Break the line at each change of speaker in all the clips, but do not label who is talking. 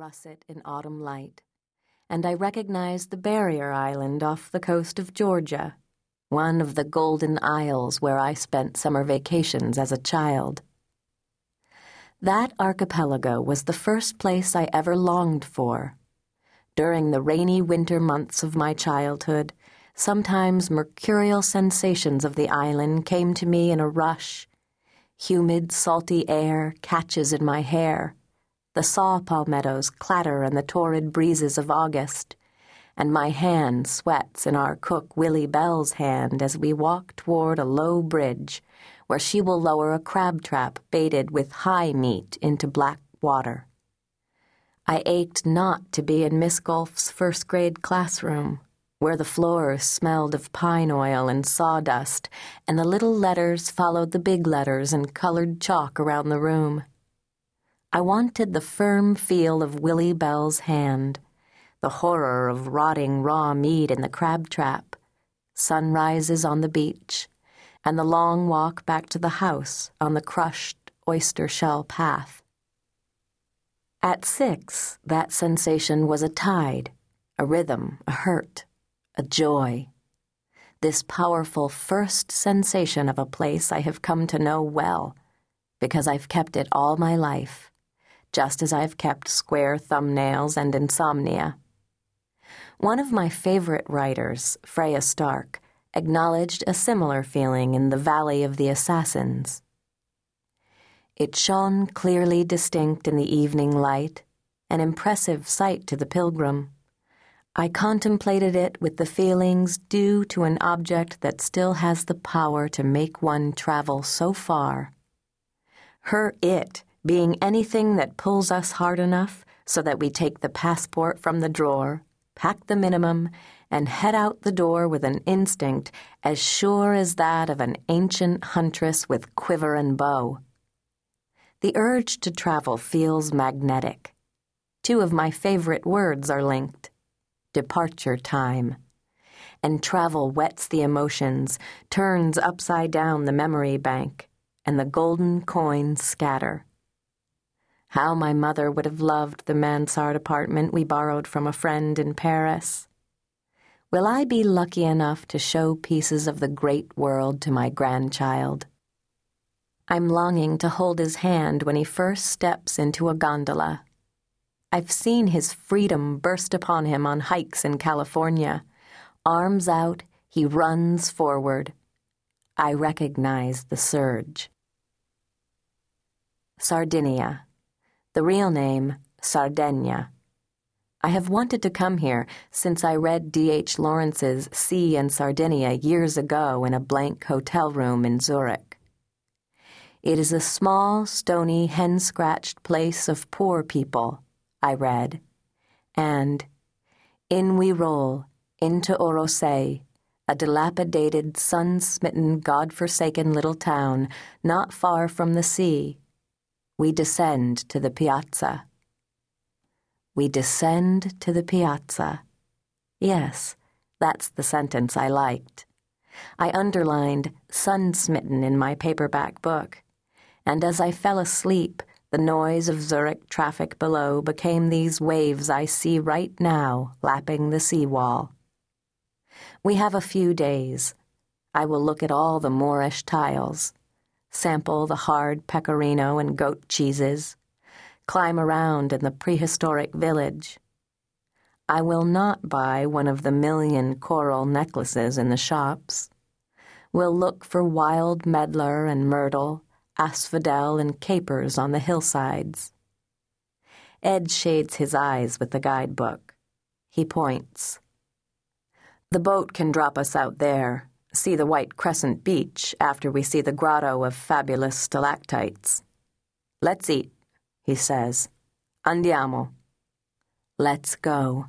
russet in autumn light, and I recognized the barrier island off the coast of Georgia, one of the golden isles where I spent summer vacations as a child. That archipelago was the first place I ever longed for. During the rainy winter months of my childhood, sometimes mercurial sensations of the island came to me in a rush. Humid, salty air catches in my hair. The saw palmettos clatter in the torrid breezes of August, and my hand sweats in our cook Willie Bell's hand as we walk toward a low bridge where she will lower a crab trap baited with high meat into black water. I ached not to be in Miss Golf's first grade classroom, where the floors smelled of pine oil and sawdust, and the little letters followed the big letters in colored chalk around the room. I wanted the firm feel of Willie Bell's hand, the horror of rotting raw meat in the crab trap, sunrises on the beach, and the long walk back to the house on the crushed oyster shell path. At six, that sensation was a tide, a rhythm, a hurt, a joy. This powerful first sensation of a place I have come to know well, because I've kept it all my life, just as I've kept square thumbnails and insomnia. One of my favorite writers, Freya Stark, acknowledged a similar feeling in The Valley of the Assassins. It shone clearly distinct in the evening light, an impressive sight to the pilgrim. I contemplated it with the feelings due to an object that still has the power to make one travel so far. Her it being anything that pulls us hard enough so that we take the passport from the drawer, pack the minimum, and head out the door with an instinct as sure as that of an ancient huntress with quiver and bow. The urge to travel feels magnetic. Two of my favorite words are linked departure time. And travel whets the emotions, turns upside down the memory bank, and the golden coins scatter. How my mother would have loved the mansard apartment we borrowed from a friend in Paris. Will I be lucky enough to show pieces of the great world to my grandchild? I'm longing to hold his hand when he first steps into a gondola. I've seen his freedom burst upon him on hikes in California. Arms out, he runs forward. I recognize the surge. Sardinia. The real name, Sardegna. I have wanted to come here since I read D.H. Lawrence's Sea and Sardinia years ago in a blank hotel room in Zurich. It is a small, stony, hen scratched place of poor people, I read, and in we roll into Orosei, a dilapidated, sun smitten, God forsaken little town not far from the sea. We descend to the piazza. We descend to the piazza. Yes, that's the sentence I liked. I underlined sun smitten in my paperback book, and as I fell asleep, the noise of Zurich traffic below became these waves I see right now lapping the seawall. We have a few days. I will look at all the Moorish tiles, sample the hard pecorino and goat cheeses, climb around in the prehistoric village. I will not buy one of the million coral necklaces in the shops. We'll look for wild medlar and myrtle, asphodel and capers on the hillsides. Ed shades his eyes with the guidebook. He points. The boat can drop us out there, see the white crescent beach after we see the grotto of fabulous stalactites. Let's eat he says. Andiamo. Let's go.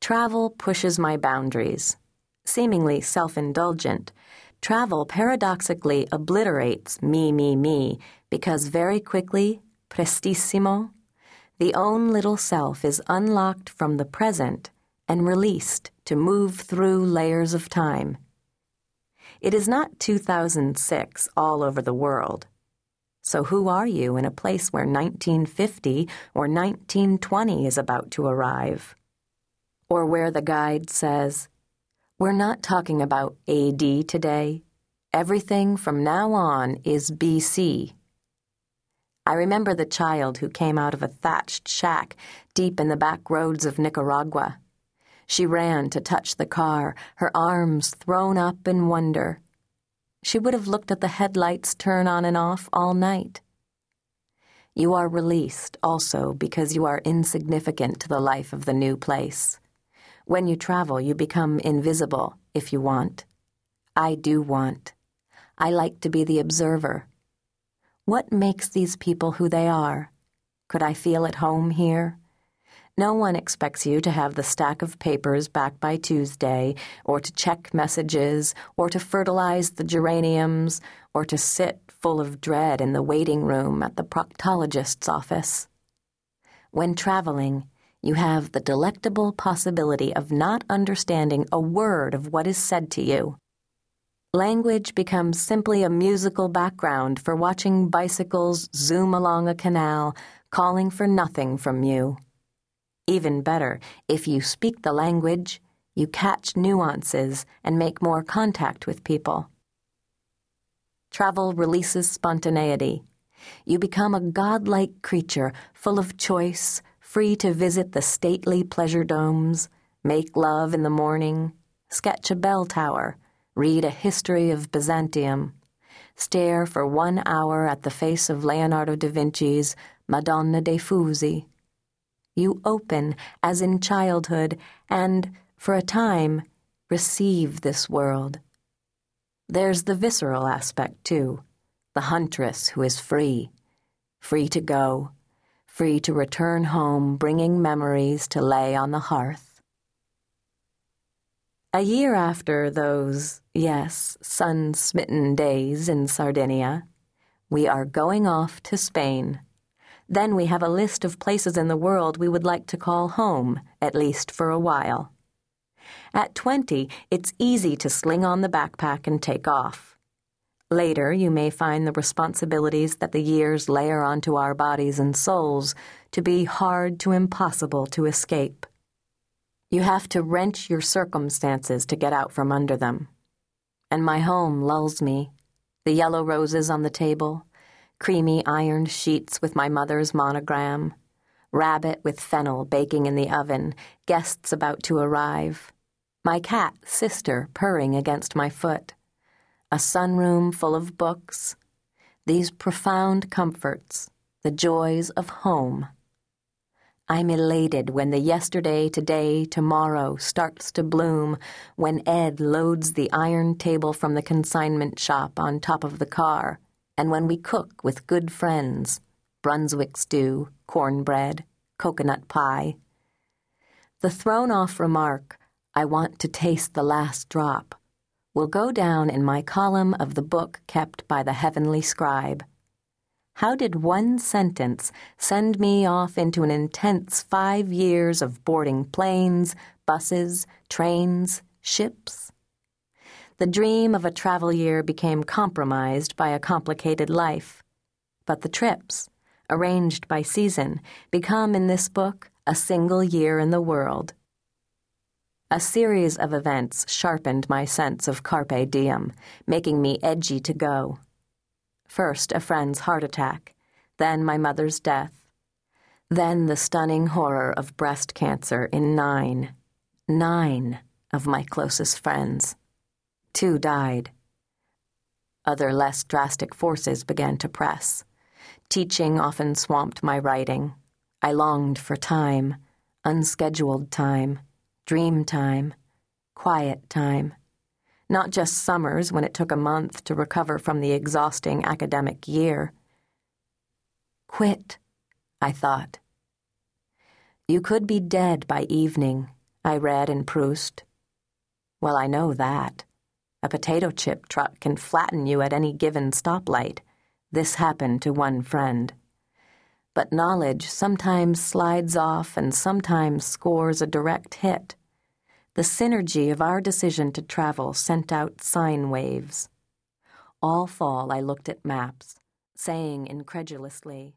Travel pushes my boundaries. Seemingly self indulgent, travel paradoxically obliterates me, me, me, because very quickly, prestissimo, the own little self is unlocked from the present and released to move through layers of time. It is not 2006 all over the world. So who are you in a place where 1950 or 1920 is about to arrive? Or where the guide says, We're not talking about AD today. Everything from now on is BC. I remember the child who came out of a thatched shack deep in the back roads of Nicaragua. She ran to touch the car, her arms thrown up in wonder. She would have looked at the headlights turn on and off all night. You are released also because you are insignificant to the life of the new place. When you travel, you become invisible, if you want. I do want. I like to be the observer. What makes these people who they are? Could I feel at home here? No one expects you to have the stack of papers back by Tuesday, or to check messages, or to fertilize the geraniums, or to sit full of dread in the waiting room at the proctologist's office. When traveling, you have the delectable possibility of not understanding a word of what is said to you. Language becomes simply a musical background for watching bicycles zoom along a canal, calling for nothing from you. Even better, if you speak the language, you catch nuances and make more contact with people. Travel releases spontaneity. You become a godlike creature, full of choice, free to visit the stately pleasure domes, make love in the morning, sketch a bell tower, read a history of Byzantium, stare for one hour at the face of Leonardo da Vinci's Madonna dei Fusi you open as in childhood and, for a time, receive this world. There's the visceral aspect, too the huntress who is free, free to go, free to return home, bringing memories to lay on the hearth. A year after those, yes, sun smitten days in Sardinia, we are going off to Spain. Then we have a list of places in the world we would like to call home, at least for a while. At 20, it's easy to sling on the backpack and take off. Later, you may find the responsibilities that the years layer onto our bodies and souls to be hard to impossible to escape. You have to wrench your circumstances to get out from under them. And my home lulls me. The yellow roses on the table, creamy ironed sheets with my mother's monogram, rabbit with fennel baking in the oven, guests about to arrive, my cat, Sister, purring against my foot, a sunroom full of books, these profound comforts, the joys of home. I'm elated when the yesterday, today, tomorrow starts to bloom, when Ed loads the iron table from the consignment shop on top of the car and when we cook with good friends Brunswick stew, cornbread, coconut pie. The thrown off remark, I want to taste the last drop, will go down in my column of the book kept by the heavenly scribe. How did one sentence send me off into an intense five years of boarding planes, buses, trains, ships? The dream of a travel year became compromised by a complicated life. But the trips, arranged by season, become in this book a single year in the world. A series of events sharpened my sense of carpe diem, making me edgy to go. First, a friend's heart attack, then my mother's death, then the stunning horror of breast cancer in nine, nine of my closest friends. Two died. Other less drastic forces began to press. Teaching often swamped my writing. I longed for time, unscheduled time, dream time, quiet time. Not just summers when it took a month to recover from the exhausting academic year. Quit, I thought. You could be dead by evening, I read in Proust. Well, I know that. A potato chip truck can flatten you at any given stoplight. This happened to one friend. But knowledge sometimes slides off and sometimes scores a direct hit. The synergy of our decision to travel sent out sine waves. All fall, I looked at maps. saying incredulously,